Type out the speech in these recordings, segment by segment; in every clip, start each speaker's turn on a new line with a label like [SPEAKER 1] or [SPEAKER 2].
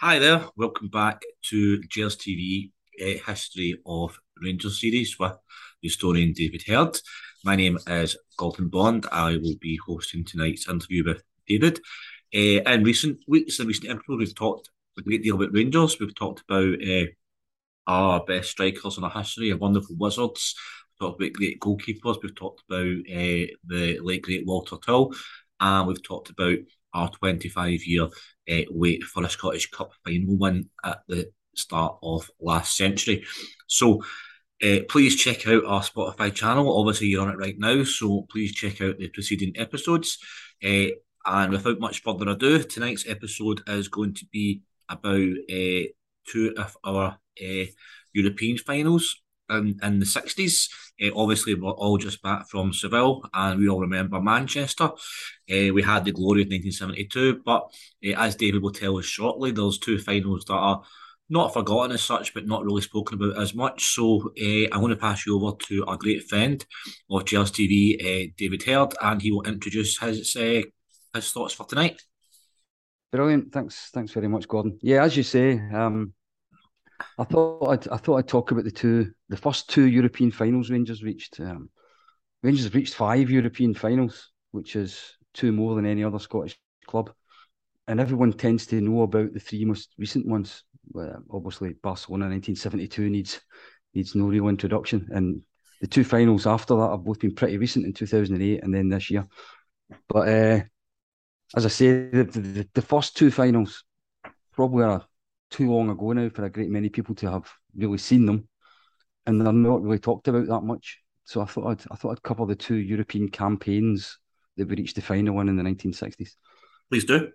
[SPEAKER 1] Hi there, welcome back to Gers TV uh, History of Rangers series with historian David Herd. My name is Gordon Bond. I will be hosting tonight's interview with David. Uh, in recent weeks, in recent episodes, we've talked a great deal about Rangers. We've talked about uh, our best strikers in our history, our wonderful wizards. We've talked about great goalkeepers. We've talked about uh, the late great Walter Tull, and we've talked about our 25 year uh, wait for a Scottish Cup final win at the start of last century. So uh, please check out our Spotify channel. Obviously, you're on it right now, so please check out the preceding episodes. Uh, and without much further ado, tonight's episode is going to be about uh, two of our European finals in, in the 60s. Uh, obviously, we're all just back from Seville, and we all remember Manchester. Uh, we had the glory of 1972, but uh, as David will tell us shortly, there's two finals that are not forgotten as such, but not really spoken about as much. So I'm going to pass you over to our great friend of Gers TV, David Herd, and he will introduce his his thoughts for tonight.
[SPEAKER 2] Brilliant. Thanks. Thanks very much, Gordon. Yeah, as you say, um, I thought I'd, I thought I'd talk about the two, the first two European finals Rangers reached. Um, Rangers have reached five European finals, which is two more than any other Scottish club. And everyone tends to know about the three most recent ones. Well, obviously, Barcelona 1972 needs needs no real introduction, and the two finals after that have both been pretty recent in 2008 and then this year. But uh, as I say, the, the, the first two finals probably are too long ago now for a great many people to have really seen them, and they're not really talked about that much. So I thought I'd I thought I'd cover the two European campaigns that we reached the final one in the 1960s.
[SPEAKER 1] Please do.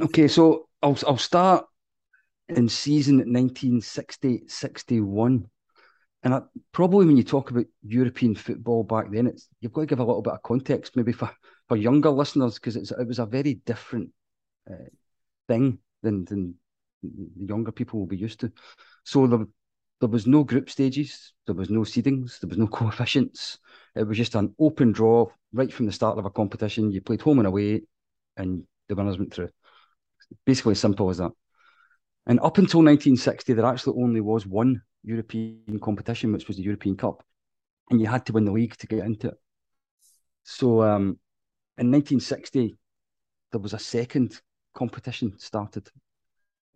[SPEAKER 2] Okay, so I'll I'll start in season 1960-61. And I, probably when you talk about European football back then, it's you've got to give a little bit of context, maybe for, for younger listeners, because it's it was a very different uh, thing than than the younger people will be used to. So there, there was no group stages, there was no seedings, there was no coefficients. It was just an open draw right from the start of a competition. You played home and away, and the winners went through. Basically, as simple as that. And up until 1960, there actually only was one European competition, which was the European Cup, and you had to win the league to get into it. So um, in 1960, there was a second competition started,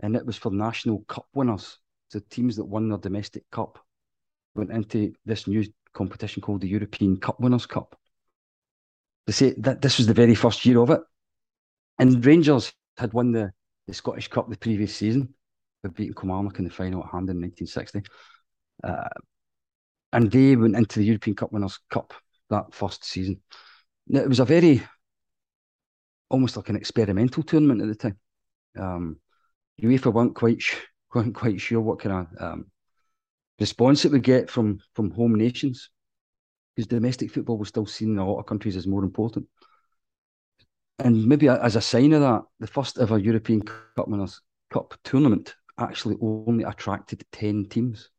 [SPEAKER 2] and it was for national cup winners. The teams that won their domestic cup went into this new competition called the European Cup Winners' Cup. They say that this was the very first year of it, and Rangers had won the, the Scottish Cup the previous season with beating Kilmarnock in the final at hand in 1960. Uh, and they went into the European Cup Winners' Cup that first season. Now, it was a very, almost like an experimental tournament at the time. Um, UEFA weren't quite weren't quite sure what kind of um, response it would get from from home nations because domestic football was still seen in a lot of countries as more important. And maybe as a sign of that, the first ever European Cup Winners' Cup tournament actually only attracted ten teams.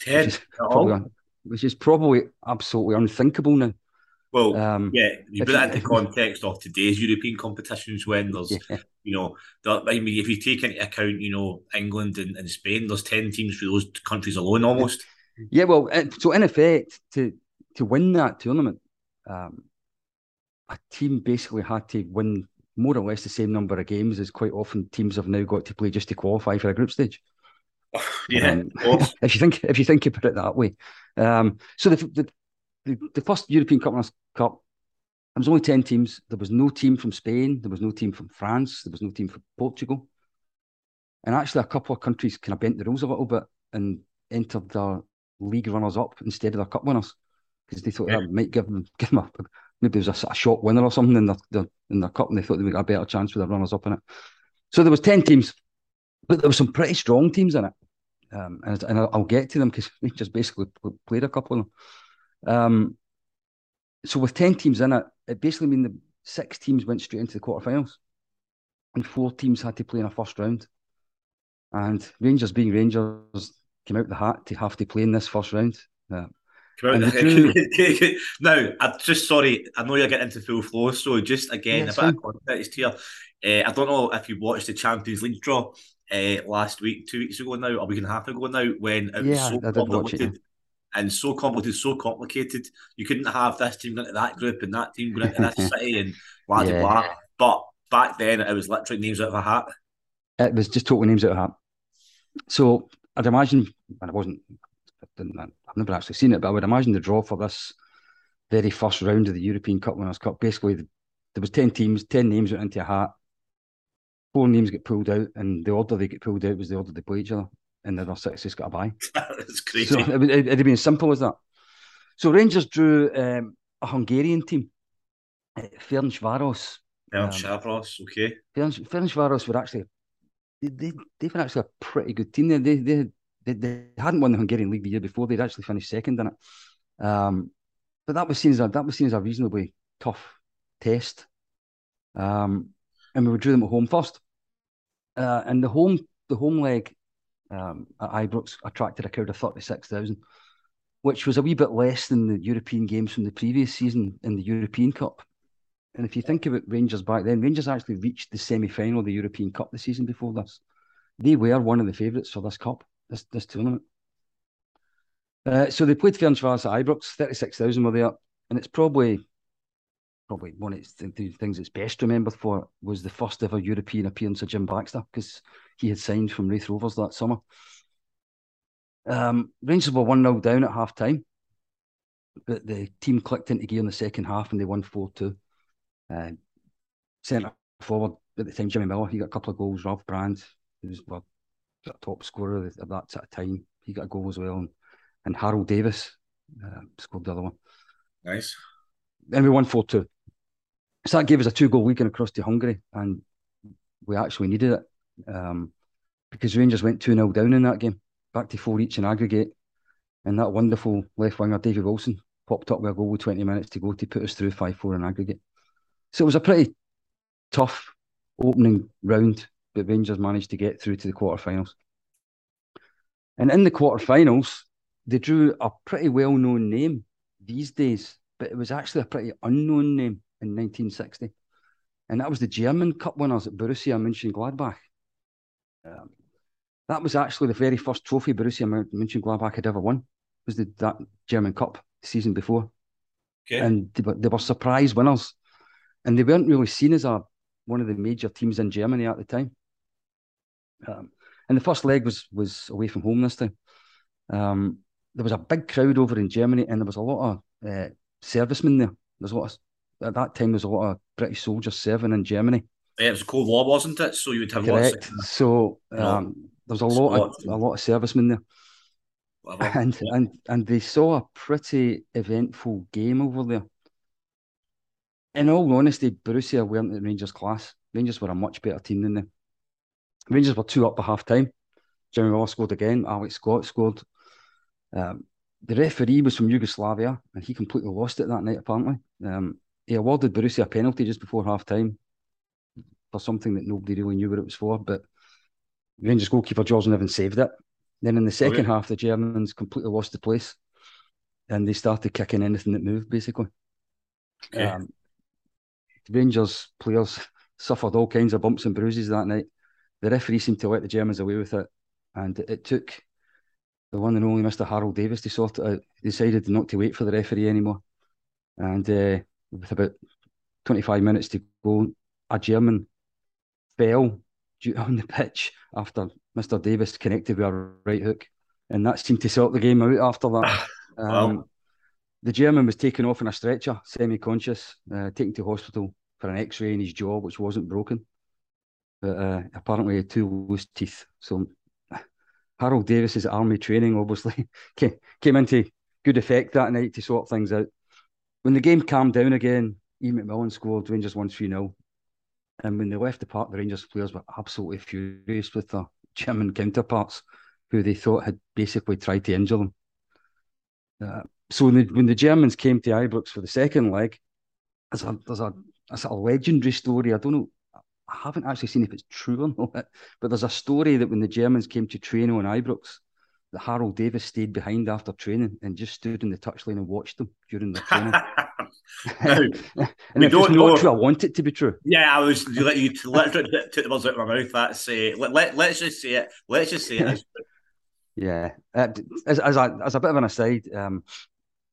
[SPEAKER 1] Ten,
[SPEAKER 2] which is, probably, which is probably absolutely unthinkable now.
[SPEAKER 1] Well, um, yeah, you put that into context of today's European competitions when there's, yeah. you know, there, I mean, if you take into account, you know, England and, and Spain, there's 10 teams for those countries alone almost.
[SPEAKER 2] Yeah, well, so in effect, to to win that tournament, um, a team basically had to win more or less the same number of games as quite often teams have now got to play just to qualify for a group stage.
[SPEAKER 1] yeah, um,
[SPEAKER 2] if you think if you think about it that way, um, so the, the the, the first European Cup Winners' Cup, there was only 10 teams. There was no team from Spain. There was no team from France. There was no team from Portugal. And actually, a couple of countries kind of bent the rules a little bit and entered their league runners up instead of their cup winners because they thought yeah. that might give them, give them a, maybe it was a, a shot winner or something in their, their, in their cup and they thought they would get a better chance with their runners up in it. So there was 10 teams, but there were some pretty strong teams in it. Um, and, and I'll, I'll get to them because we just basically played a couple of them. Um, so with 10 teams in it, it basically means the six teams went straight into the quarterfinals and four teams had to play in a first round. And Rangers being Rangers came out the hat to have to play in this first round. Uh,
[SPEAKER 1] now, I'm just sorry. I know you're getting into full flow, so just again yeah, a bit of context here. Uh, I don't know if you watched the Champions League draw uh, last week, two weeks ago now, a week and a half ago now, when it
[SPEAKER 2] Yeah,
[SPEAKER 1] was so
[SPEAKER 2] I
[SPEAKER 1] and so complicated, so complicated. You couldn't have this team going into that group and that team going into this city and blah
[SPEAKER 2] Yeah.
[SPEAKER 1] blah blah. But back then, it was literally names out of a hat.
[SPEAKER 2] It was just totally names out of a hat. So I'd imagine, and I wasn't, I didn't, I've never actually seen it, but I would imagine the draw for this very first round of the European Cup Winners' Cup, basically, the, there was 10 teams, 10 names went into a hat, four names get pulled out, and the order they get pulled out was the order they play each other, and the other six just got a bye.
[SPEAKER 1] it's crazy.
[SPEAKER 2] So it would, it'd been as simple as that. So Rangers drew um, a Hungarian team, uh, Ferencváros. Um,
[SPEAKER 1] okay.
[SPEAKER 2] Ferenc, Ferencváros were actually they, they they were actually a pretty good team. They, they they they hadn't won the Hungarian league the year before. They'd actually finished second in it. Um, but that was seen as a that was seen as a reasonably tough test. Um, and we drew them at home first. Uh, and the home the home leg um, at Ibrox attracted a crowd of thirty six thousand, which was a wee bit less than the European games from the previous season in the European Cup. And if you think about Rangers back then, Rangers actually reached the semi final of the European Cup the season before this. They were one of the favourites for this cup, this this tournament. Uh, so they played Ferencváros at Ibrox, 36,000 were there. And it's probably probably one of the things that's best remembered for was the first ever European appearance of Jim Baxter because he had signed from Raith Rovers that summer. Um, Rangers were 1 0 down at half time, but the team clicked into gear in the second half and they won 4 2. Uh, centre forward at the time, Jimmy Millar, he got a couple of goals. Ralph Brand, who was well, the top scorer at that sort of time, he got a goal as well. And, and Harold Davis uh, scored the other one.
[SPEAKER 1] Nice.
[SPEAKER 2] Then we won 4 2. So that gave us a two goal weekend across to Hungary, and we actually needed it um, because Rangers went 2 0 down in that game, back to four each in aggregate. And that wonderful left winger, David Wilson, popped up with a goal with 20 minutes to go to put us through 5 4 in aggregate. So it was a pretty tough opening round, but Rangers managed to get through to the quarterfinals. And in the quarterfinals, they drew a pretty well known name these days, but it was actually a pretty unknown name in 1960. And that was the German Cup winners at Borussia Mönchengladbach. Um, that was actually the very first trophy Borussia Mönchengladbach had ever won, was the, that German Cup season before.
[SPEAKER 1] Okay.
[SPEAKER 2] And they were, they were surprise winners. And they weren't really seen as a one of the major teams in Germany at the time. Um, and the first leg was was away from home this time. Um, there was a big crowd over in Germany, and there was a lot of uh, servicemen there. There's a lot of, at that time. There was a lot of British soldiers serving in Germany.
[SPEAKER 1] Yeah, it was a Cold War, wasn't it? So you would have
[SPEAKER 2] Correct.
[SPEAKER 1] lots
[SPEAKER 2] So
[SPEAKER 1] No.
[SPEAKER 2] um, there was a lot of a lot of servicemen there,
[SPEAKER 1] whatever.
[SPEAKER 2] and and and they saw a pretty eventful game over there. In all honesty, Borussia weren't in the Rangers class. Rangers were a much better team than them. Rangers were two up at half time. Jimmy Millar scored again. Alex Scott scored. Um, the referee was from Yugoslavia and he completely lost it that night, apparently. Um, he awarded Borussia a penalty just before half time for something that nobody really knew what it was for, but Rangers goalkeeper George Niven saved it. Then in the second
[SPEAKER 1] Okay.
[SPEAKER 2] half, the Germans completely lost the place and they started kicking anything that moved, basically.
[SPEAKER 1] Okay.
[SPEAKER 2] Um, Rangers players suffered all kinds of bumps and bruises that night. The referee seemed to let the Germans away with it, and it took the one and only Mr. Harold Davis to sort it out. He decided not to wait for the referee anymore, and uh, with about twenty-five minutes to go, a German fell on the pitch after Mr. Davis connected with a right hook, and that seemed to sort the game out after that. Um, The German was taken off in a stretcher, semi-conscious, uh, taken to hospital for an X-ray in his jaw, which wasn't broken, but uh, apparently he had two loose teeth. So Harold Davis's army training obviously came, came into good effect that night to sort things out. When the game calmed down again, Ian McMillan scored. Rangers won three 0 and when they left the park, the Rangers players were absolutely furious with their German counterparts, who they thought had basically tried to injure them. Uh, so when the, when the Germans came to Ibrox for the second leg, there's a there's a, a sort of legendary story. I don't know. I haven't actually seen if it's true or not, but there's a story that when the Germans came to train on Ibrox, that Harold Davis stayed behind after training and just stood in the touchline and watched them during the training. and we don't know. True, I want it to be true.
[SPEAKER 1] Yeah, I was you let you literally took the words out of my mouth. That's uh, let, let let's just say it. Let's just say it.
[SPEAKER 2] yeah, uh, as as a, as a bit of an aside, um,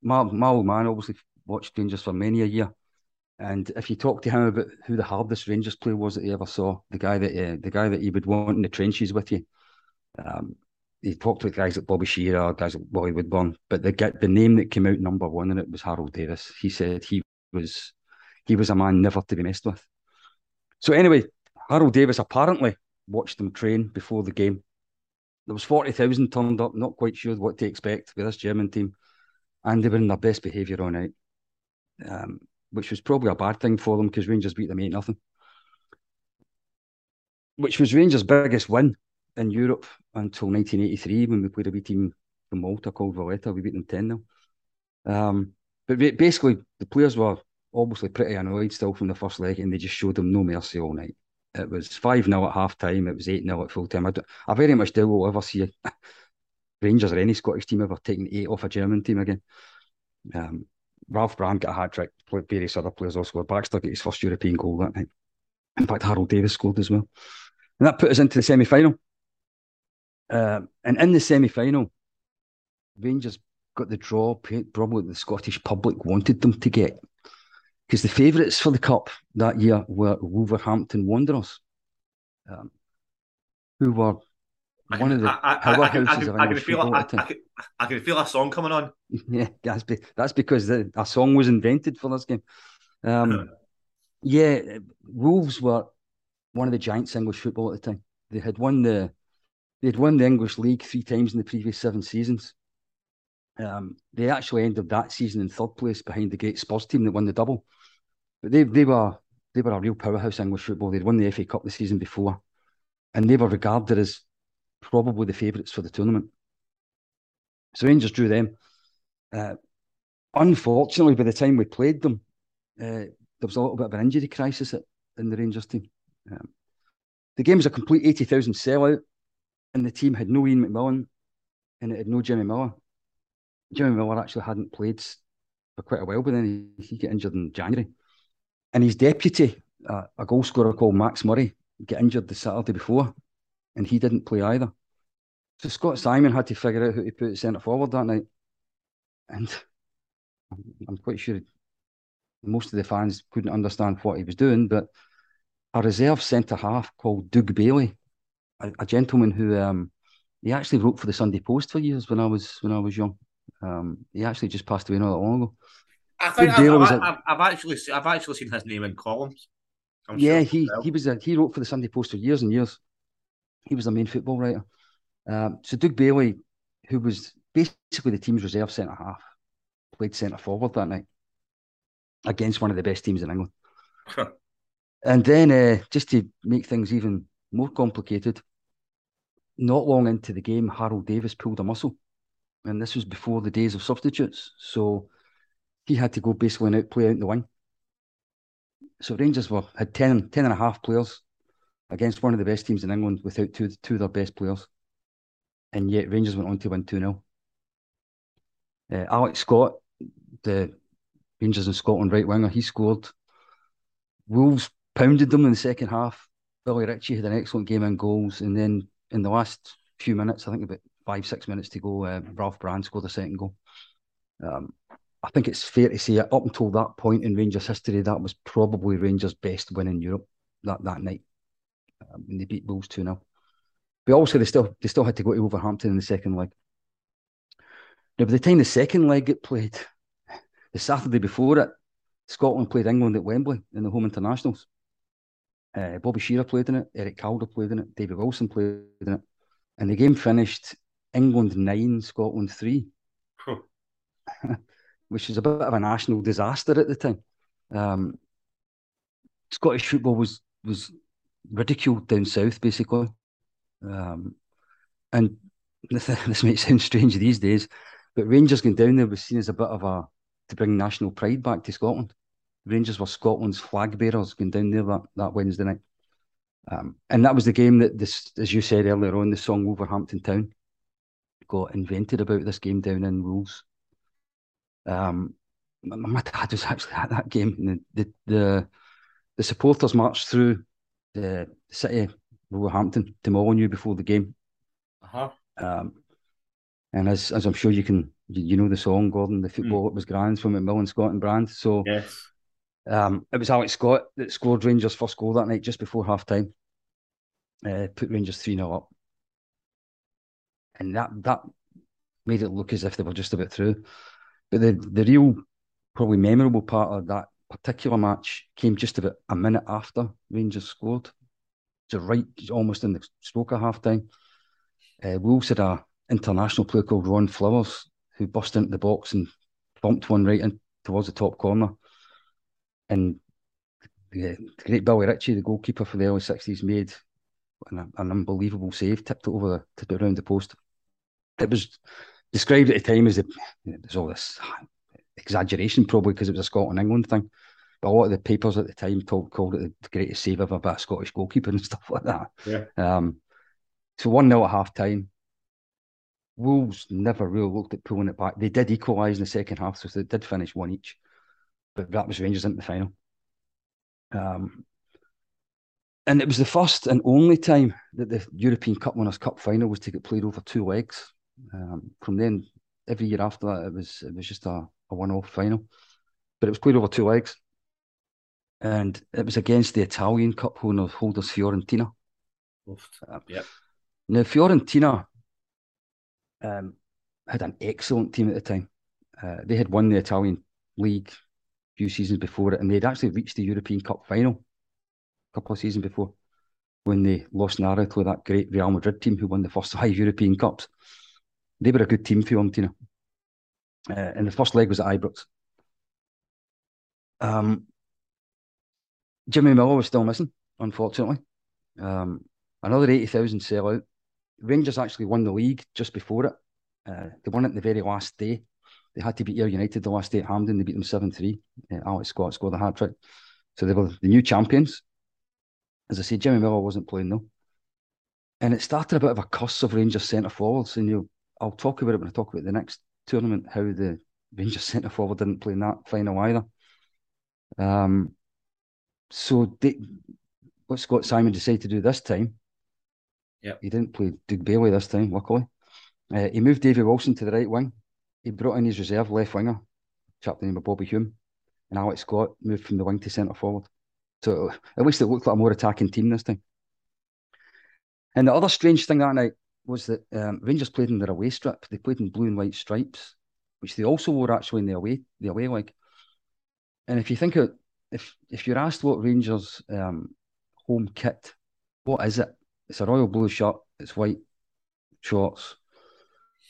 [SPEAKER 2] my my old man obviously watched Rangers for many a year, and if you talk to him about who the hardest Rangers player was that he ever saw, the guy that uh, the guy that he would want in the trenches with you, um, he talked with guys like Bobby Shearer, guys like Wally Woodburn, but the the name that came out number one in it was Harold Davis. He said he was he was a man never to be messed with. So anyway, Harold Davis apparently watched them train before the game. There was forty thousand turned up, not quite sure what to expect with this German team, and they were in their best behaviour all night, um, which was probably a bad thing for them because Rangers beat them eight nothing, which was Rangers' biggest win in Europe until 1983 when we played a wee team from Malta called Valletta. We beat them 10 0. Um, but basically, the players were obviously pretty annoyed still from the first leg and they just showed them no mercy all night. It was 5 0 at half time, it was 8 0 at full time. I, I very much doubt we'll ever see Rangers or any Scottish team ever taking eight off a German team again. Um, Ralph Brand got a hat trick, various other players also scored. Baxter got his first European goal that night. In fact, Harold Davis scored as well. And that put us into the semi final. Uh, and in the semi final, Rangers got the draw probably the Scottish public wanted them to get. Because the favourites for the Cup that year were Wolverhampton Wanderers, um, who were one of the powerhouses of English football at the time.
[SPEAKER 1] I can feel a song coming on.
[SPEAKER 2] Yeah, that's, be, that's because the, a song was invented for this game. Um, yeah, Wolves were one of the giants English football at the time. They had won the They'd won the English League three times in the previous seven seasons. Um, they actually ended that season in third place behind the great Spurs team that won the double. But they they were they were a real powerhouse English football. They'd won the FA Cup the season before, and they were regarded as probably the favourites for the tournament. So Rangers drew them. Uh, unfortunately, by the time we played them, uh, there was a little bit of an injury crisis at, in the Rangers team. Um, the game was a complete 80,000 sellout and the team had no Ian McMillan and it had no Jimmy Millar. Jimmy Millar actually hadn't played for quite a while, but then he, he got injured in January. And his deputy, uh, a goal scorer called Max Murray, got injured the Saturday before, and he didn't play either. So Scot Symon had to figure out who to put centre forward that night. And I'm quite sure most of the fans couldn't understand what he was doing, but a reserve centre half called Doug Baillie a, a gentleman who um, he actually wrote for the Sunday Post for years when I was when I was young. Um, he actually just passed away not that long ago.
[SPEAKER 1] I think I've, I've, I've, I've, actually I've actually seen his name in columns.
[SPEAKER 2] I'm yeah, sure he he was a, he wrote for the Sunday Post for years and years. He was the main football writer. Um, so Doug Baillie, who was basically the team's reserve centre half, played centre forward that night against one of the best teams in England. and then uh, just to make things even more complicated, not long into the game, Harold Davis pulled a muscle. And this was before the days of substitutes. So he had to go basically and out play out in the wing. So Rangers were had 10, 10 and a half players against one of the best teams in England without two, two of their best players. And yet Rangers went on to win 2 0. Uh, Alex Scott, the Rangers in Scotland right winger, he scored. Wolves pounded them in the second half. Billy Ritchie had an excellent game in goals, and then in the last few minutes, I think about five six minutes to go, uh, Ralph Brand scored a second goal. Um, I think it's fair to say up until that point in Rangers history, that was probably Rangers' best win in Europe that, that night um, when they beat Wolves two 0 But also they still they still had to go to Wolverhampton in the second leg. Now, by the time the second leg got played, the Saturday before it, Scotland played England at Wembley in the home internationals. Uh, Bobby Shearer played in it, Eric Caldow played in it, David Wilson played in it. And the game finished England 9, Scotland 3, huh. which was a bit of a national disaster at the time. Um, Scottish football was was ridiculed down south, basically. Um, and this, this might sound strange these days, but Rangers going down there was seen as a bit of a to bring national pride back to Scotland. Rangers were Scotland's flag bearers going down there that, that Wednesday night. Um, and that was the game that this, as you said earlier on, the song Wolverhampton Town. got invented about this game down in Wolves. Um, my, my dad was actually at that game, and the the the, the supporters marched through the city of Wolverhampton to Molineux before the game.
[SPEAKER 1] Uh-huh.
[SPEAKER 2] Um, and as as I'm sure you can you, you know the song Gordon, the football mm. it was grand from McMillan Scott and Brand. So
[SPEAKER 1] yes.
[SPEAKER 2] Um, it was Alex Scott that scored Rangers' first goal that night just before half time. Uh, put Rangers 3 0 up. And that that made it look as if they were just about through. But the, the real, probably memorable part of that particular match came just about a minute after Rangers scored. So right almost in the stroke of half time. Uh, Wolves had a international player called Ron Flowers who bust into the box and bumped one right in towards the top corner. And the, great Billy Ritchie, the goalkeeper for the early 60s, made an, an unbelievable save, tipped it over the, tipped it around the post. It was described at the time as the, there's all this exaggeration, probably because it was a Scotland England thing. But a lot of the papers at the time told, called it the greatest save ever by a Scottish goalkeeper and stuff like that.
[SPEAKER 1] Yeah.
[SPEAKER 2] Um, so 1 0 at half time. Wolves never really looked at pulling it back. They did equalise in the second half, so they did finish one each. But that was Rangers into the final. Um, and it was the first and only time that the European Cup Winners' Cup final was to get played over two legs. Um, from then, every year after that, it was it was just a, a one-off final, but it was played over two legs, and it was against the Italian Cup holders, holders Fiorentina.
[SPEAKER 1] Um, yep.
[SPEAKER 2] Now Fiorentina um, had an excellent team at the time. Uh, they had won the Italian league few seasons before it, and they'd actually reached the European Cup final a couple of seasons before when they lost narrowly to that great Real Madrid team who won the first five European Cups. They were a good team, Fiorentina. Uh, and the first leg was at Ibrox. Um, Jimmy Millar was still missing, unfortunately. Um, another 80,000 sellout. Rangers actually won the league just before it. Uh, they won it the very last day. They had to beat Ayr United the last day at Hampden. They beat them 7 3. Uh, Alex Scott scored a hat trick. So they were the new champions. As I say, Jimmy Millar wasn't playing though. And it started a bit of a curse of Rangers centre forwards. And you I'll talk about it when I talk about the next tournament, how the Rangers centre forward didn't play in that final either. Um, so they, what Scot Symon decided to do this time,
[SPEAKER 1] yeah,
[SPEAKER 2] he didn't play Doug Baillie this time, luckily. Uh, he moved Davy Wilson to the right wing. He brought in his reserve left winger, chap the name of Bobby Hume, and Alex Scott moved from the wing to centre forward. So at least it looked like a more attacking team this time. And the other strange thing that night was that um, Rangers played in their away strip. They played in blue and white stripes, which they also wore actually in the away the away leg. And if you think of if if you're asked what Rangers um, home kit, what is it? It's a royal blue shirt, it's white shorts,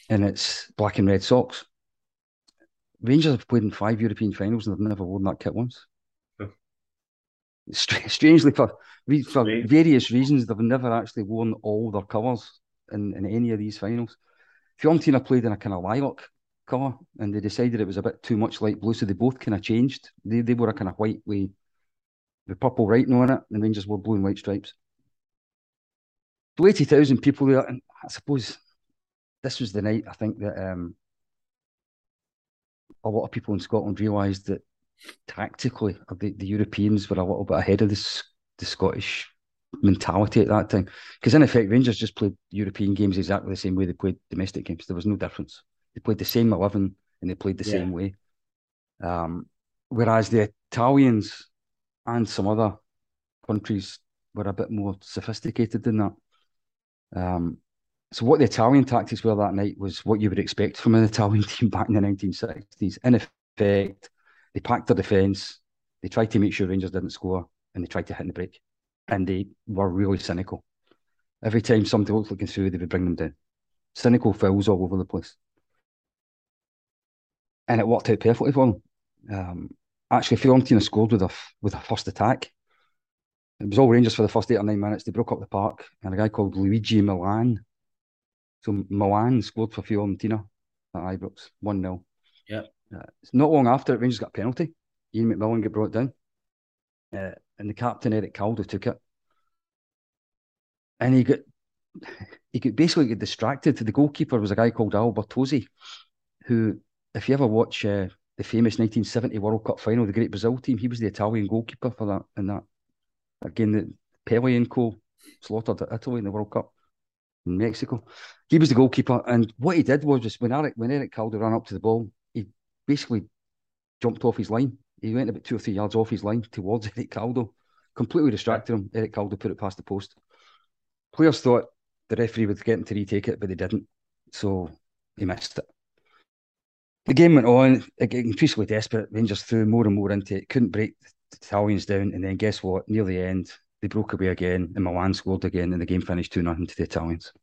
[SPEAKER 2] and it's black and red socks. Rangers have played in five European finals and they've never worn that kit once oh. strangely for for various reasons they've never actually worn all their colours in, in any of these finals. Fiorentina played in a kind of lilac colour and they decided it was a bit too much light blue, so they both kind of changed. They they were a kind of white with the purple writing on it, and Rangers were blue and white stripes. So eighty thousand people there, and I suppose this was the night I think that um, a lot of people in Scotland realised that tactically, the, the Europeans were a little bit ahead of this, the Scottish mentality at that time. Because in effect, Rangers just played European games exactly the same way they played domestic games. There was no difference. They played the same 11 and they played the yeah. same way. Um, whereas the Italians and some other countries were a bit more sophisticated than that. Um, so what the Italian tactics were that night was what you would expect from an Italian team back in the 1960s. In effect, they packed their defence. They tried to make sure Rangers didn't score, and they tried to hit the break. And they were really cynical. Every time somebody looked looking through, they would bring them down. Cynical fouls all over the place. And it worked out perfectly for them. Um, actually, Fiorentina scored with a with a first attack. It was all Rangers for the first eight or nine minutes. They broke up the park, and a guy called Luigi Milan. So Milan scored for Fiorentina at Ibrox, 1 0.
[SPEAKER 1] Yeah.
[SPEAKER 2] Uh, not long after it, Rangers got a penalty. Ian McMillan got brought down. Uh, and the captain, Eric Caldow, took it. And he got he could basically get distracted. The goalkeeper was a guy called Albertosi, who, if you ever watch uh, the famous 1970 World Cup final, the Great Brazil team, he was the Italian goalkeeper for that. And that again, the Pele and co slaughtered Italy in the World Cup in Mexico. He was the goalkeeper, and what he did was just when Eric when Eric Caldow ran up to the ball, he basically jumped off his line. He went about two or three yards off his line towards Eric Caldow, completely distracted him. Eric Caldow put it past the post. Players thought the referee would get him to retake it, but they didn't. So he missed it. The game went on, increasingly desperate. Rangers threw more and more into it, couldn't break the Italians down. And then guess what? Near the end, they broke away again, and Milan scored again, and the game finished 2 0 to the Italians.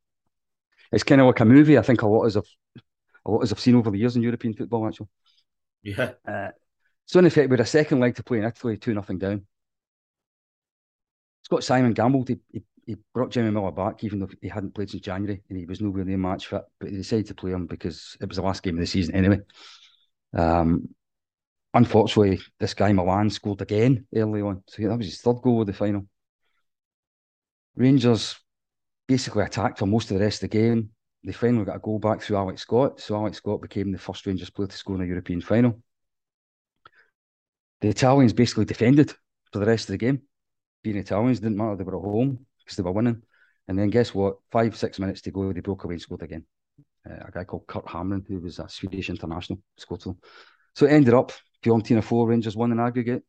[SPEAKER 2] It's kind of like a movie, I think a lot as I've, a lot as I've seen over the years in European football, actually.
[SPEAKER 1] Yeah.
[SPEAKER 2] Uh, so, in effect, with a second leg to play in Italy, 2 0 down. Scot Symon gambled. He, he he brought Jimmy Millar back, even though he hadn't played since January and he was nowhere near match fit. But he decided to play him because it was the last game of the season anyway. Um, unfortunately, this guy Milan scored again early on, so that was his third goal of the final. Rangers basically attacked for most of the rest of the game. They finally got a goal back through Alex Scott, so Alex Scott became the first Rangers player to score in a European final. The Italians basically defended for the rest of the game. Being Italians didn't matter; they were at home because they were winning. And then guess what? Five, six minutes to go, they broke away and scored again. Uh, a guy called Kurt Hamrin, who was a Swedish international, scored them. So it ended up Fiorentina 4, Rangers 1 in aggregate.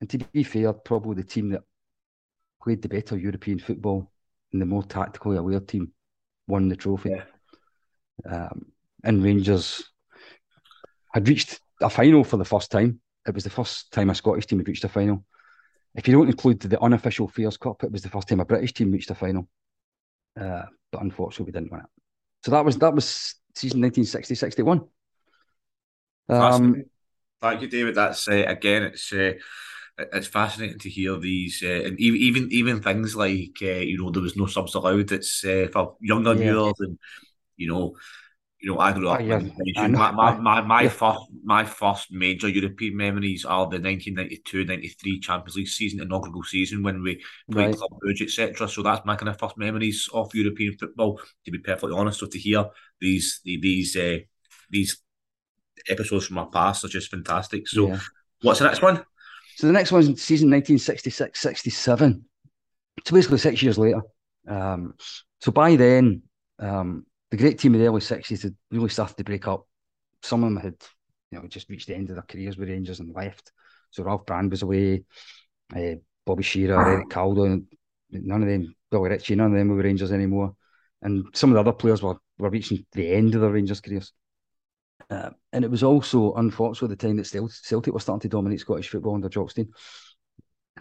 [SPEAKER 2] And to be fair, probably the team that played the better European football and the more tactically aware team won the trophy.
[SPEAKER 1] Yeah.
[SPEAKER 2] Um, and Rangers had reached a final for the first time. It was the first time a Scottish team had reached a final. If you don't include the unofficial Fairs Cup, it was the first time a British team reached a final. Uh, but unfortunately, we didn't win it. So that was that was season 1960-61.
[SPEAKER 1] Um, Thank you, David. That's uh, again, it's uh, it's fascinating to hear these, uh, and even even even things like uh, you know there was no subs allowed. It's uh, for younger yeah. viewers, and you know you know, I grew up. Oh, yeah. my, my, my, my yeah. first my first major European memories are the 1992-93 Champions League season, inaugural season when we played right. Club Brugge, etc. So that's my kind of first memories of European football. To be perfectly honest, so to hear these these uh, these episodes from my past are just fantastic. So, what's the next one?
[SPEAKER 2] So the next one's season 1966-67. So basically six years later. Um, so by then, um, the great team of the early sixties had really started to break up. Some of them had, you know, just reached the end of their careers with Rangers and left. So Ralph Brand was away, uh, Bobby Shearer, Eric Caldow, none of them, Billy Ritchie, none of them were Rangers anymore. And some of the other players were, were reaching the end of their Rangers careers. Uh, and it was also, unfortunately, the time that Celtic were starting to dominate Scottish football under Jock Stein.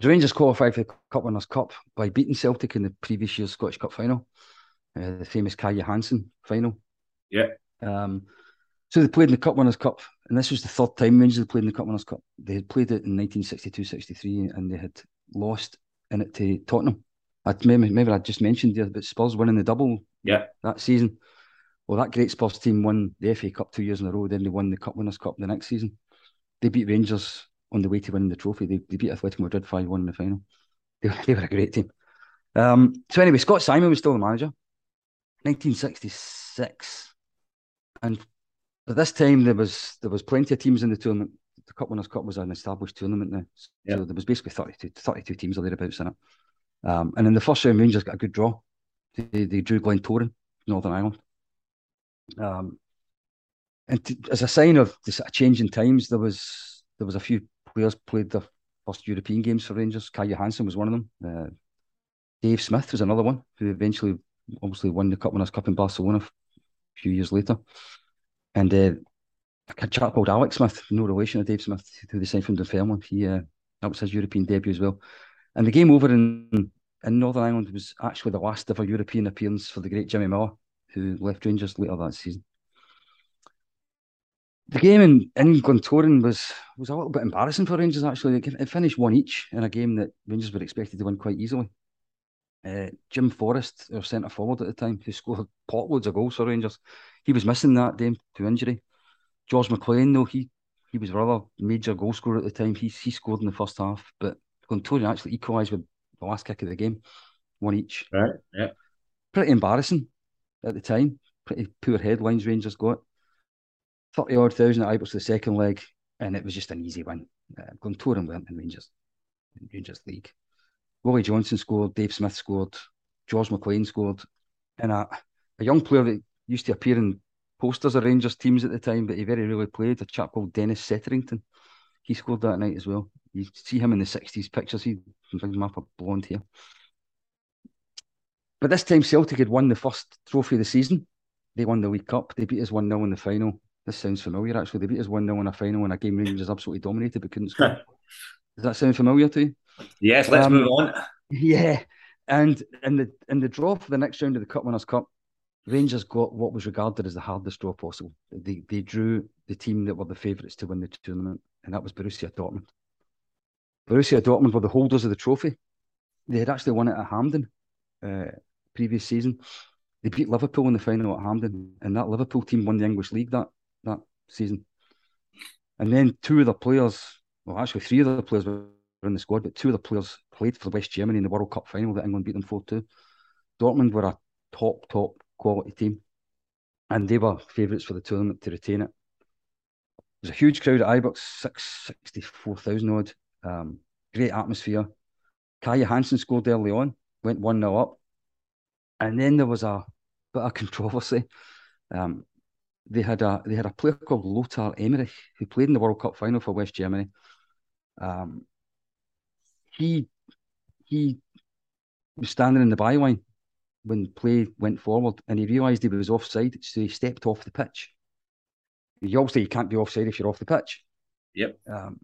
[SPEAKER 2] The Rangers qualified for the Cup Winners' Cup by beating Celtic in the previous year's Scottish Cup final uh, the famous Kai Johansen final.
[SPEAKER 1] Yeah.
[SPEAKER 2] Um, so they played in the Cup Winners' Cup, and this was the third time Rangers played in the Cup Winners' Cup. They had played it in 1962-63, and they had lost in it to Tottenham. I maybe, maybe I just mentioned there about Spurs winning the double
[SPEAKER 1] yeah.
[SPEAKER 2] that season. Well, that great Spurs team won the FA Cup two years in a row. Then they won the Cup Winners' Cup the next season. They beat Rangers on the way to winning the trophy. They, they beat Atletico Madrid 5 1 in the final. They, they were a great team. Um, so, anyway, Scot Symon was still the manager. 1966, and at this time there was there was plenty of teams in the tournament. The Cup Winners' Cup was an established tournament now, so yep. there was basically 32, 32 teams or thereabouts in it. Um, and in the first round, Rangers got a good draw. They, they drew Glentoran, Northern Ireland. Um, and to, as a sign of this change in times, there was there was a few players played their first European games for Rangers. Kai Johansen was one of them. Uh, Dave Smith was another one who eventually obviously won the Cup Winners' Cup in Barcelona a few years later. And uh, a chap called Alex Smith, no relation to Dave Smith, who they signed from Dunfermline. He uh, that was his European debut as well. And the game over in in Northern Ireland was actually the last ever European appearance for the great Jimmy Millar, who left Rangers later that season. The game in, in Glentoran was was a little bit embarrassing for Rangers actually. It finished one each in a game that Rangers were expected to win quite easily. Uh, Jim Forrest, our centre forward at the time, who scored potloads of goals for Rangers, he was missing that game to injury. George McLean, though, he he was rather major goal scorer at the time. He he scored in the first half, but Glentoran actually equalised with the last kick of the game, one each.
[SPEAKER 1] Right. Yeah.
[SPEAKER 2] pretty embarrassing at the time. Pretty poor headlines Rangers got. 30 odd thousand at Ibrox the second leg, and it was just an easy win. Uh, Glentoran weren't in Rangers, in Rangers League. Willie Johnston scored, Dave Smith scored, George McLean scored, and a, a young player that used to appear in posters of Rangers teams at the time, but he very rarely played, a chap called Dennis Setterington. He scored that night as well. You see him in the 60s pictures, he brings him a blonde hair. But this time Celtic had won the first trophy of the season. They won the League Cup. They beat us 1 0 in the final. This sounds familiar actually. They beat us 1 0 in a final in a game Rangers absolutely dominated but couldn't score. Does that sound familiar to you?
[SPEAKER 1] Yes, let's um, move on.
[SPEAKER 2] Yeah. And in the in the draw for the next round of the Cup Winners' Cup, Rangers got what was regarded as the hardest draw possible. They they drew the team that were the favourites to win the tournament, and that was Borussia Dortmund. Borussia Dortmund were the holders of the trophy. They had actually won it at Hampden uh, previous season. They beat Liverpool in the final at Hampden, and that Liverpool team won the English League that that season. And then two of the players, well, actually three of the players were in the squad, but two of the players played for West Germany in the World Cup final that England beat them 4 2. Dortmund were a top, top quality team, and they were favourites for the tournament to retain it. There was a huge crowd at Ibrox, 64,000 odd. Um, great atmosphere. Kai Johansen scored early on, went 1 0 up. And then there was a bit of controversy. Um, they had a they had a player called Lothar Emmerich who played in the World Cup final for West Germany. Um, he he was standing in the byline when play went forward, and he realised he was offside, so he stepped off the pitch. You obviously you can't be offside if you're off the pitch.
[SPEAKER 1] Yep. Um,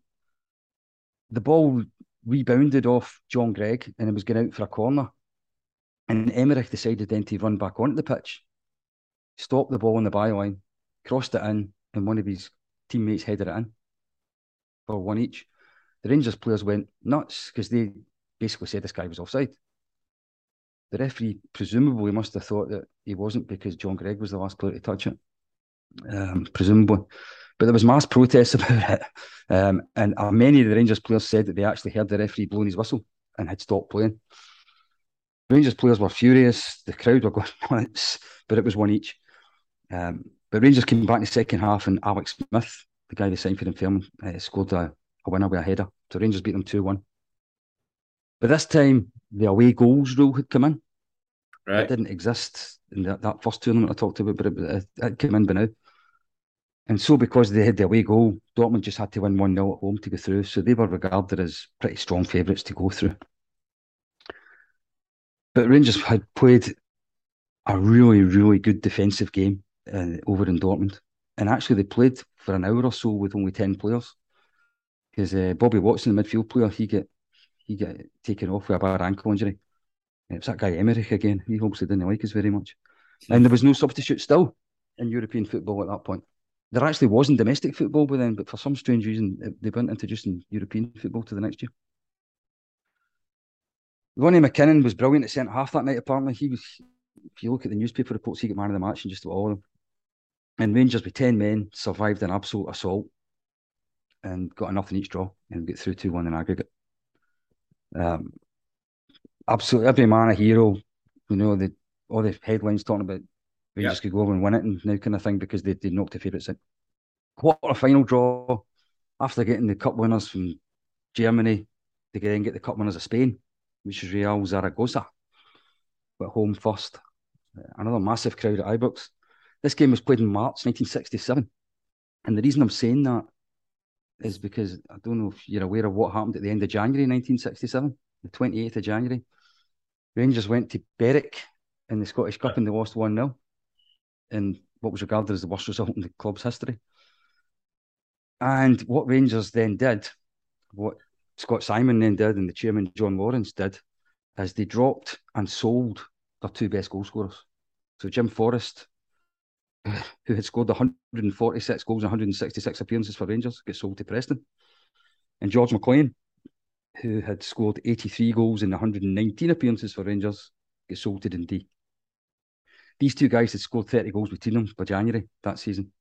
[SPEAKER 2] the ball rebounded off John Greig, and it was going out for a corner. And Emmerich decided then to run back onto the pitch, stop the ball on the byline, crossed it in, and one of his teammates headed it in for one each. The Rangers players went nuts because they basically said this guy was offside. The referee presumably must have thought that he wasn't because John Greig was the last player to touch it, um, presumably. But there was mass protests about it, um, and uh, many of the Rangers players said that they actually heard the referee blowing his whistle and had stopped playing. Rangers players were furious. The crowd were going nuts, but it was one each. Um, but Rangers came back in the second half, and Alex Smith, the guy they signed for them, uh, scored a, a winner with a header. So Rangers beat them 2 1. But this time, the away goals rule had come in. Right. It didn't exist in that, that first tournament I talked about, but it, it, it came in by now. And so, because they had the away goal, Dortmund just had to win 1 0 at home to go through. So they were regarded as pretty strong favourites to go through. But Rangers had played a really, really good defensive game uh, over in Dortmund. And actually, they played for an hour or so with only 10 players. Because uh, Bobby Watson, the midfield player, he get he got taken off with a bad ankle injury. And it's that guy Emmerich again. He obviously didn't like us very much. And there was no substitute still in European football at that point. There actually wasn't domestic football by then, but for some strange reason, they weren't introducing European football to the next year. Ronnie McKinnon was brilliant at centre half that night, apparently. He was, if you look at the newspaper reports, he got man of the match and just about all of them. And Rangers with 10 men survived an absolute assault and got a in each draw and get through 2 1 in aggregate. Um, absolutely every man a hero. You know, the all the headlines talking about Rangers could go over and win it and now kind of thing because they, they knocked the favourites out. Quarter final draw after getting the cup winners from Germany, they then get the cup winners of Spain, which is Real Zaragoza. But home first. Uh, another massive crowd at Ibrox. This game was played in March 1967. And the reason I'm saying that is because I don't know if you're aware of what happened at the end of January 1967, the 28th of January. Rangers went to Berwick in the Scottish Cup and they lost 1 0 in what was regarded as the worst result in the club's history. And what Rangers then did, what Scot Symon then did, and the chairman John Lawrence did, is they dropped and sold their two best goal scorers. So Jim Forrest who had scored 146 goals and 166 appearances for Rangers, gets sold to Preston. And George McLean, who had scored 83 goals and 119 appearances for Rangers, gets sold to Dundee. These two guys had scored 30 goals between them by January that season.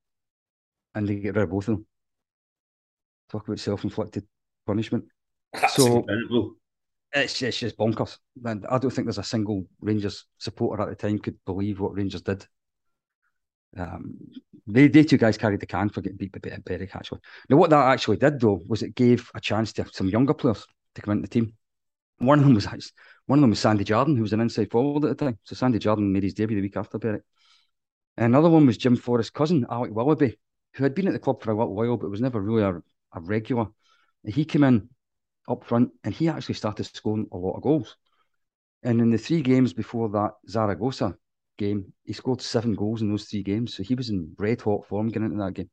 [SPEAKER 2] And they get rid of both of them. Talk about self inflicted punishment.
[SPEAKER 1] That's so, incredible.
[SPEAKER 2] It's, it's just bonkers. And I don't think there's a single Rangers supporter at the time could believe what Rangers did. Um, they, they two guys carried the can for getting beat by Berwick, actually. Now, what that actually did, though, was it gave a chance to some younger players to come into the team. One of them was one of them was Sandy Jardine, who was an inside forward at the time. So Sandy Jardine made his debut the week after Berwick. And another one was Jim Forrest's cousin, Alec Willoughby, who had been at the club for a little while, but was never really a, a regular. He came in up front and he actually started scoring a lot of goals. And in the three games before that Zaragoza game, he scored seven goals in those three games. So he was in red hot form getting into that game.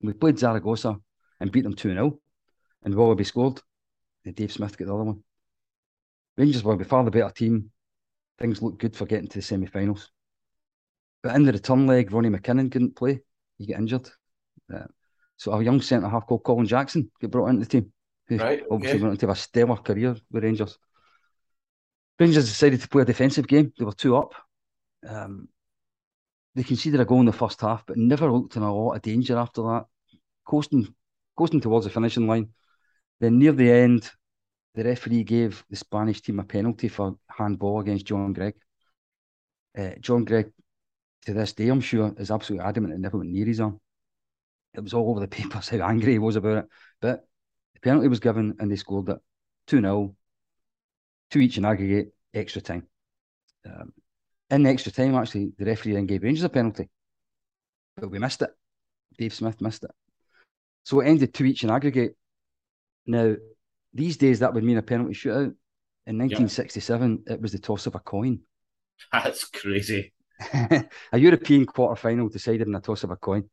[SPEAKER 2] We played Zaragoza and beat them 2 0. And Willoughby scored. And Dave Smith got the other one. Rangers were by far the better team. Things looked good for getting to the semi finals. But in the return leg, Ronnie McKinnon couldn't play. He got injured. Uh, so our young centre half called Colin Jackson got brought into the team who right, obviously went on to have a stellar career with Rangers. Rangers decided to play a defensive game. They were two up. Um, they conceded a goal in the first half, but never looked in a lot of danger after that. Coasting, coasting towards the finishing line. Then near the end, the referee gave the Spanish team a penalty for handball against John Greig. Uh, John Greig, to this day, I'm sure, is absolutely adamant it never went near his arm. It was all over the papers how angry he was about it. But penalty was given and they scored it 2 0, two each in aggregate, extra time. Um, in extra time, actually, the referee then gave Rangers a penalty, but we missed it. Dave Smith missed it. So it ended two each in aggregate. Now, these days, that would mean a penalty shootout. In 1967, it was the toss of a coin.
[SPEAKER 1] That's crazy.
[SPEAKER 2] a European quarter final decided in a toss of a coin.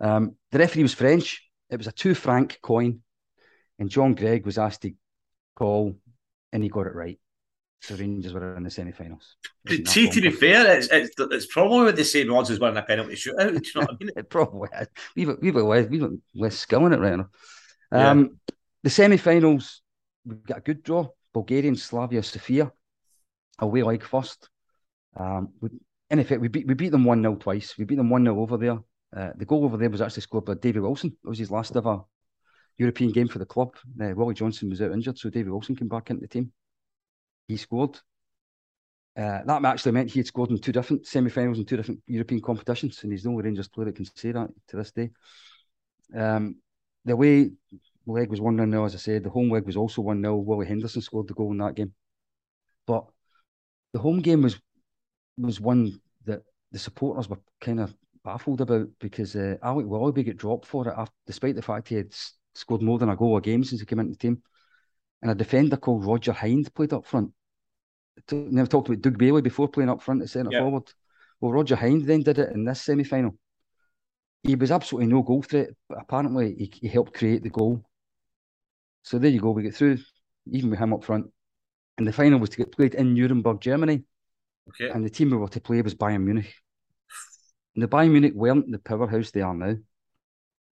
[SPEAKER 2] Um, the referee was French. It was a two franc coin and John Greig was asked to call, and he got it right. So Rangers were in the semi-finals.
[SPEAKER 1] See, to be fair, it's, it's, it's probably with the same odds as winning a penalty shootout. Do you know what I mean?
[SPEAKER 2] it probably is. We've we've less, we've less skill in it right now. Um, yeah. The semi-finals, we got a good draw. Bulgarian Slavia Sofia, away like first. Um, we, in effect, we beat we beat them one 0 twice. We beat them one 0 over there. Uh, the goal over there was actually scored by David Wilson. It was his last ever European game for the club. Uh, Willie Johnston was out injured, so David Wilson came back into the team. He scored. Uh, that actually meant he had scored in two different semi-finals in two different European competitions, and he's the only Rangers player that can say that to this day. Um, the way leg was 1 0, as I said, the home leg was also 1 0. Willie Henderson scored the goal in that game. But the home game was was one that the supporters were kind of baffled about because uh, Alec Willoughby got dropped for it, after, despite the fact he had scored more than a goal a game since he came into the team. And a defender called Roger Hynd played up front. Never talked about Doug Baillie before playing up front at centre yeah. forward. Well, Roger Hynd then did it in this semi final. He was absolutely no goal threat, but apparently he, he helped create the goal. So there you go. We get through, even with him up front. And the final was to get played in Nuremberg, Germany. Okay. And the team we were to play was Bayern Munich. And the Bayern Munich weren't the powerhouse they are now.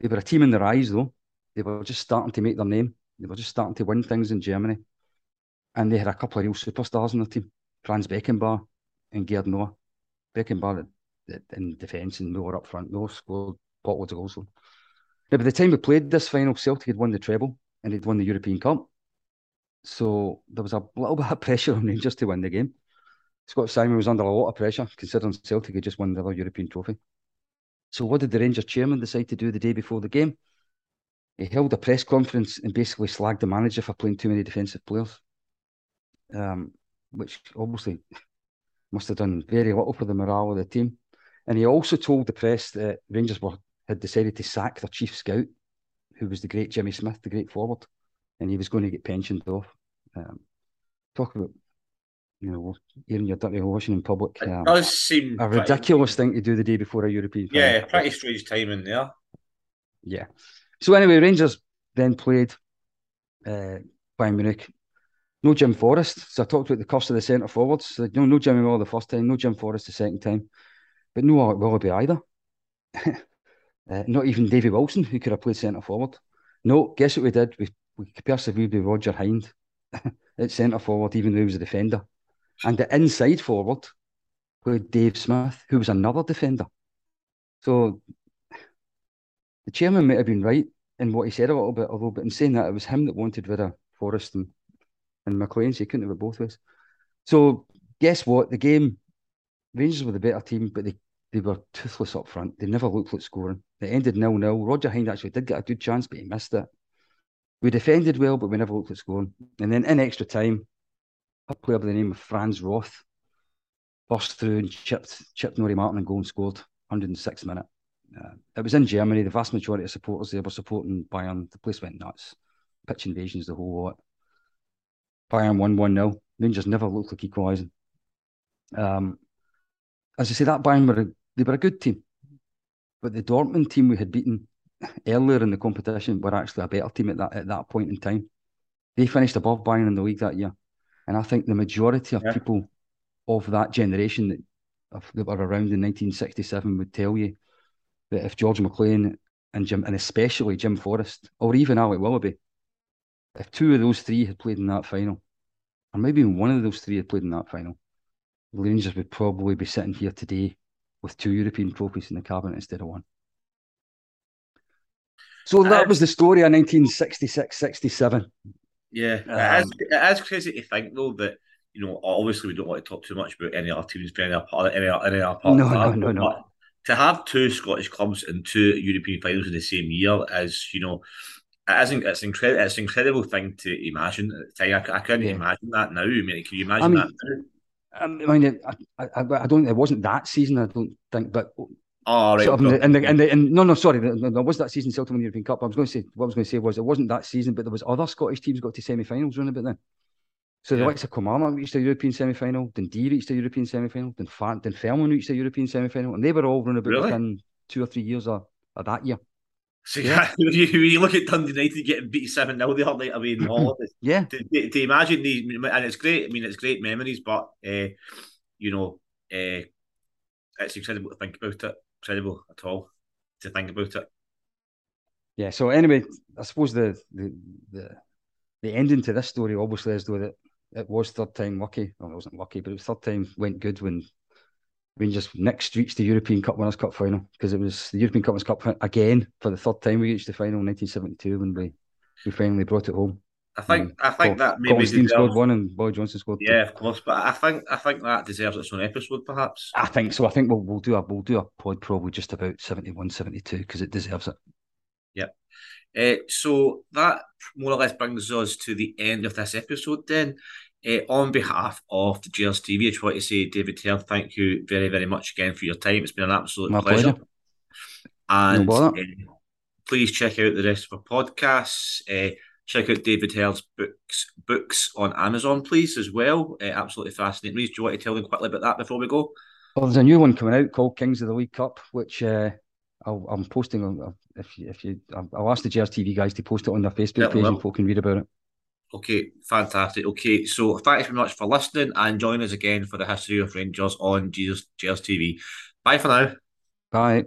[SPEAKER 2] They were a team in their eyes, though. They were just starting to make their name. They were just starting to win things in Germany. And they had a couple of real superstars in their team Franz Beckenbauer and Gerd Noah. Beckenbauer in defence and Noah up front. Noah scored potloads of goals. Now, by the time we played this final, Celtic had won the treble and they'd won the European Cup. So there was a little bit of pressure on Rangers to win the game. Scot Symon was under a lot of pressure considering Celtic had just won the other European trophy. So what did the Rangers chairman decide to do the day before the game? He held a press conference and basically slagged the manager for playing too many defensive players, um, which obviously must have done very little for the morale of the team. And he also told the press that Rangers were had decided to sack their chief scout, who was the great Jimmy Smith, the great forward, and he was going to get pensioned off. Um, talk about you know, hearing your dirty washing in public.
[SPEAKER 1] It um, does seem
[SPEAKER 2] a ridiculous thing to do the day before a European.
[SPEAKER 1] Yeah, final. pretty strange timing there.
[SPEAKER 2] Yeah, so anyway, Rangers then played uh, Bayern Munich. No Jim Forrest. So I talked about the cost of the centre forwards. So no, no Jimmy Millar the first time, no Jim Forrest the second time, but no Alec Willoughby either. uh, not even Davy Wilson, who could have played centre forward. No, guess what we did? We, we persevered with Roger Hynd at centre forward, even though he was a defender. And the inside forward played Dave Smith, who was another defender. So the chairman might have been right in what he said a little bit, although, but in saying that, it was him that wanted rid of Forrest and and McLean, so he couldn't have it both ways. So guess what? The game, Rangers were the better team, but they, they were toothless up front. They never looked like scoring. They ended nil nil. Roger Hynd actually did get a good chance, but he missed it. We defended well, but we never looked at scoring. And then in extra time, a player by the name of Franz Roth burst through and chipped chipped Norrie Martin and goal and scored 106 minute. Uh, it was in Germany. The vast majority of supporters there were supporting Bayern. The place went nuts. Pitch invasions, the whole lot. Bayern won 1 0. Rangers never looked like equalising. Um, as I say, that Bayern were a, they were a good team. But the Dortmund team we had beaten earlier in the competition were actually a better team at that at that point in time. They finished above Bayern in the league that year. And I think the majority of yeah. people of that generation that, that were around in 1967 would tell you that if George McLean and Jim, and especially Jim Forrest, or even Alec Willoughby, if two of those three had played in that final, or maybe even one of those three had played in that final, the Rangers would probably be sitting here today with two European trophies in the cabinet instead of one. So that was the story of 1966 67.
[SPEAKER 1] Yeah, um, it, is, crazy to think though that you know obviously we don't want to talk too much about any other teams being a part any any other part.
[SPEAKER 2] No, no, no, no.
[SPEAKER 1] To have two Scottish clubs and two European finals in the same year is you know it isn't it's incredible it's an incredible thing to imagine. I, I couldn't yeah. imagine that now. I mean, can you imagine I mean, that now? Um, I
[SPEAKER 2] mean, I, I, I don't. It wasn't that season. I don't think, but
[SPEAKER 1] Oh, right.
[SPEAKER 2] Sort of and, the, and, the, and, no, no, sorry, there was that season Celtic won the European Cup. I was going to say what I was going to say was it wasn't that season, but there was other Scottish teams got to semi-finals around about then. So the likes of Kilmarnock reached a European semi-final, Dundee reached a European semi-final, then Fa- Dunfermline reached a European semi-final, and they were all run about really? within two or three years of, of that year.
[SPEAKER 1] So yeah, when you, you look at Dundee United getting beat seven 0 the other night away in Holland,
[SPEAKER 2] yeah,
[SPEAKER 1] to, to, to, imagine these, and it's great. I mean, it's great memories, but uh, you know, uh, it's incredible to think about it incredible at all to think about it.
[SPEAKER 2] Yeah. So anyway, I suppose the the the, the ending to this story obviously is though that it was third time lucky. Well, it wasn't lucky, but it was third time went good when Rangers next reached the European Cup Winners' Cup final because it was the European Cup Winners' Cup again for the third time we reached the final in 1972 when we we finally brought it home.
[SPEAKER 1] I think um, I think that maybe
[SPEAKER 2] Stein scored one and Boy Johnston scored
[SPEAKER 1] two. Yeah, of course, but I think I think that deserves its own episode, perhaps.
[SPEAKER 2] I think so. I think we'll we'll do a we'll do a pod probably just about 71, 72 because it deserves it.
[SPEAKER 1] Yep. Uh, so that more or less brings us to the end of this episode. Then, uh, on behalf of the Gers TV, I just want to say, David Herd, thank you very very much again for your time. It's been an absolute
[SPEAKER 2] My
[SPEAKER 1] pleasure.
[SPEAKER 2] pleasure.
[SPEAKER 1] And no uh, please check out the rest of our podcasts check out David Herd's books books on Amazon, please, as well. Uh, absolutely fascinating. Reese, do you want to tell them quickly about that before we go?
[SPEAKER 2] Well, there's a new one coming out called Kings of the League Cup, which uh, i am posting on. If you, if you, I'll ask the Gers TV guys to post it on their Facebook page, and people can read about it.
[SPEAKER 1] Okay, fantastic. Okay, so thanks very much for listening and join us again for the history of Rangers on Gers TV. Bye for now.
[SPEAKER 2] Bye.